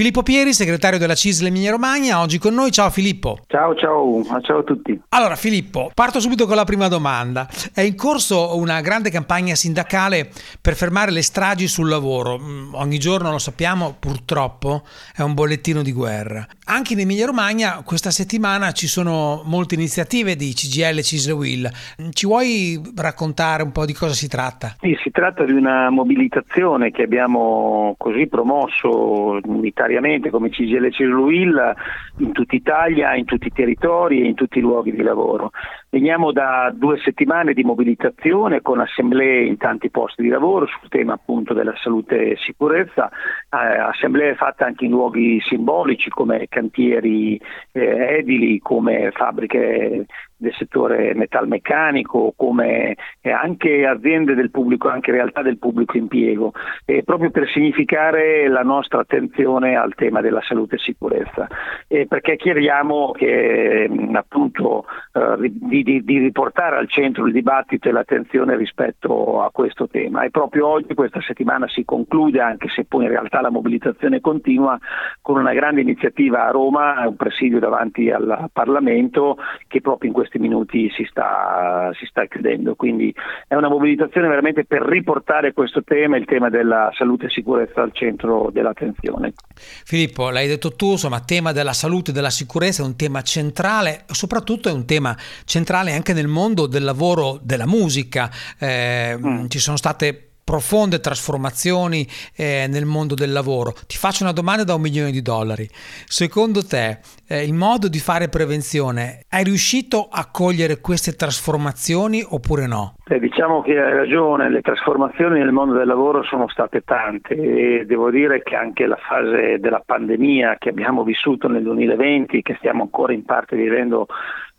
Filippo Pieri, segretario della CISL Emilia Romagna, oggi con noi. Ciao Filippo. Ciao, ciao, ciao a tutti. Allora Filippo, parto subito con la prima domanda. È in corso una grande campagna sindacale per fermare le stragi sul lavoro. Mm, ogni giorno, lo sappiamo, purtroppo è un bollettino di guerra. Anche in Emilia Romagna questa settimana ci sono molte iniziative di CGL e CISL Will. Ci vuoi raccontare un po' di cosa si tratta? Sì, si tratta di una mobilitazione che abbiamo così promosso unitariamente come CGL e CISL Will in tutta Italia, in tutti i territori e in tutti i luoghi di lavoro. Veniamo da due settimane di mobilitazione con assemblee in tanti posti di lavoro sul tema appunto della salute e sicurezza, eh, assemblee fatte anche in luoghi simbolici come cantieri eh, edili, come fabbriche del settore metalmeccanico, come eh, anche aziende del pubblico, anche realtà del pubblico impiego, eh, proprio per significare la nostra attenzione al tema della salute e sicurezza, eh, perché chiariamo che mh, appunto eh, di, di, di, riportare al centro il dibattito e l'attenzione rispetto a questo tema. E proprio oggi, questa settimana si conclude, anche se poi in realtà la mobilitazione continua, con una grande iniziativa a Roma, un presidio davanti al Parlamento che proprio in questo questi minuti si sta, si sta chiudendo. Quindi è una mobilitazione veramente per riportare questo tema, il tema della salute e sicurezza al centro dell'attenzione. Filippo, l'hai detto tu, insomma, tema della salute e della sicurezza è un tema centrale, soprattutto è un tema centrale anche nel mondo del lavoro della musica. Eh, mm. Ci sono state profonde trasformazioni eh, nel mondo del lavoro. Ti faccio una domanda da un milione di dollari. Secondo te eh, il modo di fare prevenzione, hai riuscito a cogliere queste trasformazioni oppure no? Eh, diciamo che hai ragione, le trasformazioni nel mondo del lavoro sono state tante e devo dire che anche la fase della pandemia che abbiamo vissuto nel 2020, che stiamo ancora in parte vivendo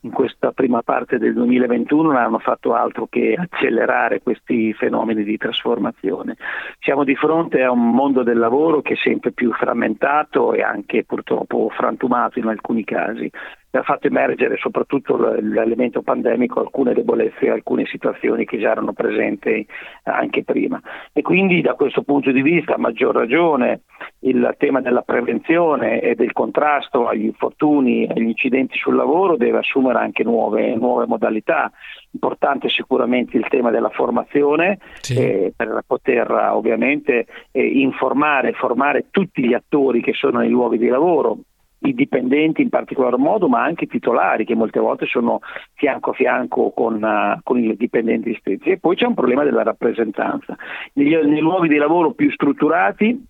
in questa prima parte del 2021 non hanno fatto altro che accelerare questi fenomeni di trasformazione. Siamo di fronte a un mondo del lavoro che è sempre più frammentato e anche purtroppo frantumato in alcuni casi ha fatto emergere soprattutto l'elemento pandemico alcune debolezze e alcune situazioni che già erano presenti anche prima. E quindi da questo punto di vista, a maggior ragione, il tema della prevenzione e del contrasto agli infortuni e agli incidenti sul lavoro deve assumere anche nuove, nuove modalità. Importante sicuramente il tema della formazione sì. eh, per poter ovviamente eh, informare, formare tutti gli attori che sono nei luoghi di lavoro, i dipendenti in particolar modo, ma anche i titolari che molte volte sono fianco a fianco con, uh, con i dipendenti stessi. E poi c'è un problema della rappresentanza. Negli, nei luoghi di lavoro più strutturati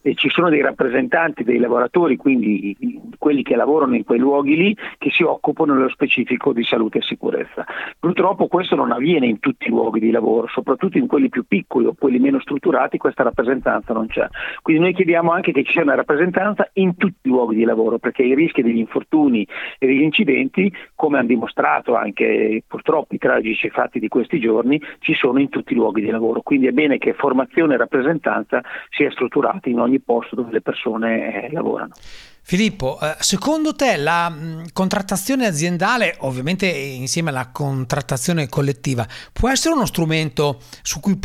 e ci sono dei rappresentanti dei lavoratori, quindi quelli che lavorano in quei luoghi lì, che si occupano nello specifico di salute e sicurezza. Purtroppo questo non avviene in tutti i luoghi di lavoro, soprattutto in quelli più piccoli o quelli meno strutturati questa rappresentanza non c'è. Quindi noi chiediamo anche che ci sia una rappresentanza in tutti i luoghi di lavoro, perché i rischi degli infortuni e degli incidenti, come hanno dimostrato anche purtroppo i tragici fatti di questi giorni, ci sono in tutti i luoghi di lavoro. Quindi è bene che formazione e rappresentanza sia strutturata in ogni posto dove le persone eh, lavorano. Filippo, eh, secondo te la mm, contrattazione aziendale, ovviamente insieme alla contrattazione collettiva, può essere uno strumento su cui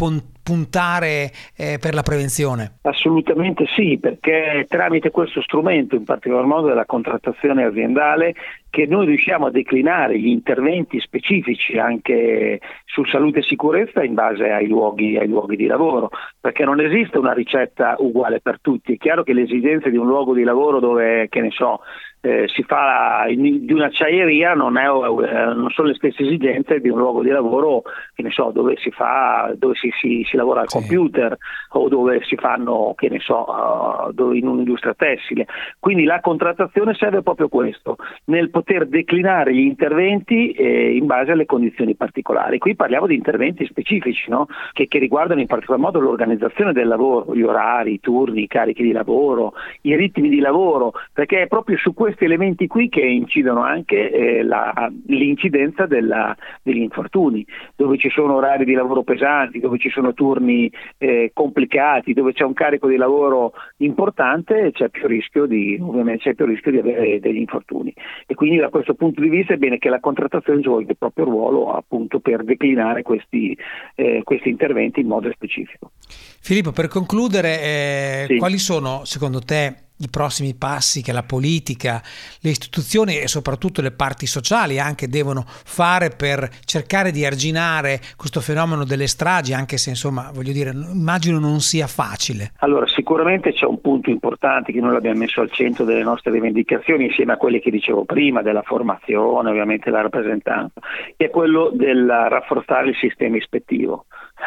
puntare eh, per la prevenzione? Assolutamente sì, perché tramite questo strumento, in particolar modo della contrattazione aziendale, che noi riusciamo a declinare gli interventi specifici anche su salute e sicurezza in base ai luoghi, ai luoghi, di lavoro, perché non esiste una ricetta uguale per tutti. È chiaro che le esigenze di un luogo di lavoro dove, che ne so, eh, si fa in, di un'acciaieria non, è, eh, non, sono le stesse esigenze di un luogo di lavoro che ne so, dove si, fa, dove si, si, si lavora al sì. computer o dove si fanno che ne so, uh, in un'industria tessile. Quindi la contrattazione serve proprio questo, nel poter declinare gli interventi eh, in base alle condizioni particolari. Qui parliamo di interventi specifici no? che, che riguardano in particolar modo l'organizzazione del lavoro, gli orari, i turni, i carichi di lavoro, i ritmi di lavoro, perché è proprio su questi elementi qui che incidono anche eh, la, l'incidenza della, degli infortuni, dove ci sono orari di lavoro pesanti, dove ci sono turni eh, complicati, dove c'è un carico di lavoro importante, c'è più rischio di, c'è più rischio di avere degli infortuni. E quindi da questo punto di vista è bene che la contrattazione svolga il proprio ruolo appunto per declinare questi, eh, questi interventi in modo specifico. Filippo, per concludere, eh, sì. quali sono secondo te i prossimi passi che la politica, le istituzioni e soprattutto le parti sociali anche devono fare per cercare di arginare questo fenomeno delle stragi, anche se insomma, voglio dire, immagino non sia facile. Allora, sicuramente c'è un punto importante che noi abbiamo messo al centro delle nostre rivendicazioni, insieme a quelli che dicevo prima, della formazione, ovviamente la rappresentanza, che è quello del rafforzare il sistema ispettivo.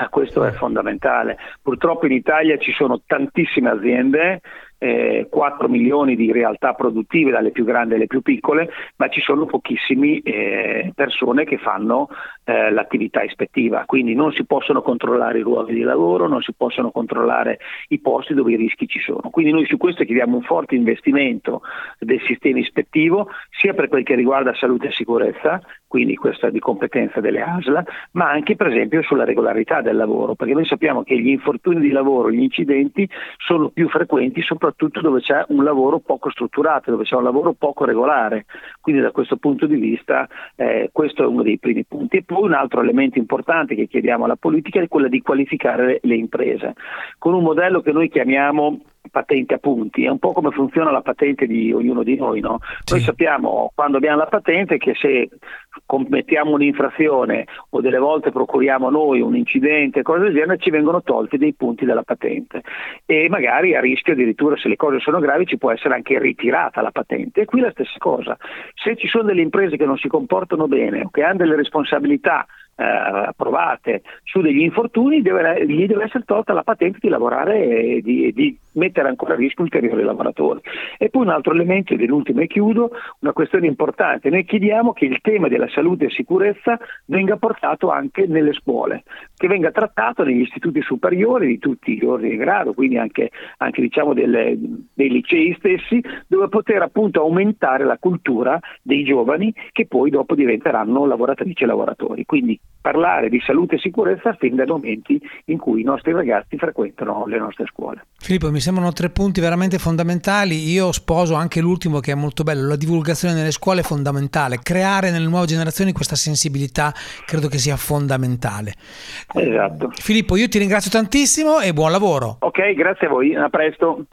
Questo è fondamentale. Purtroppo in Italia ci sono tantissime aziende eh, 4 milioni di realtà produttive, dalle più grandi alle più piccole, ma ci sono pochissime eh, persone che fanno eh, l'attività ispettiva, quindi non si possono controllare i luoghi di lavoro, non si possono controllare i posti dove i rischi ci sono. Quindi noi su questo chiediamo un forte investimento del sistema ispettivo, sia per quel che riguarda salute e sicurezza, quindi questa di competenza delle ASLA, ma anche per esempio sulla regolarità del lavoro, perché noi sappiamo che gli infortuni di lavoro, gli incidenti sono più frequenti soprattutto dove c'è un lavoro poco strutturato, dove c'è un lavoro poco regolare. Quindi da questo punto di vista eh, questo è uno dei primi punti. E poi un altro elemento importante che chiediamo alla politica è quello di qualificare le imprese, con un modello che noi chiamiamo patente a punti, è un po' come funziona la patente di ognuno di noi. No? Sì. Noi sappiamo quando abbiamo la patente che se commettiamo un'infrazione o delle volte procuriamo noi un incidente, cose del genere, ci vengono tolti dei punti dalla patente e magari a rischio addirittura se le cose sono gravi ci può essere anche ritirata la patente. E qui la stessa cosa, se ci sono delle imprese che non si comportano bene o che hanno delle responsabilità approvate su degli infortuni, deve, gli deve essere tolta la patente di lavorare e di, di mettere ancora a rischio ulteriori lavoratori. E poi un altro elemento, ed è l'ultimo e chiudo, una questione importante. Noi chiediamo che il tema della salute e sicurezza venga portato anche nelle scuole, che venga trattato negli istituti superiori di tutti gli ordini di grado, quindi anche, anche diciamo delle, dei licei stessi, dove poter appunto aumentare la cultura dei giovani che poi dopo diventeranno lavoratrici e lavoratori. Quindi parlare di salute e sicurezza fin dai momenti in cui i nostri ragazzi frequentano le nostre scuole. Filippo, mi sembrano tre punti veramente fondamentali. Io sposo anche l'ultimo che è molto bello, la divulgazione nelle scuole è fondamentale. Creare nelle nuove generazioni questa sensibilità credo che sia fondamentale. Esatto. Filippo, io ti ringrazio tantissimo e buon lavoro. Ok, grazie a voi, a presto.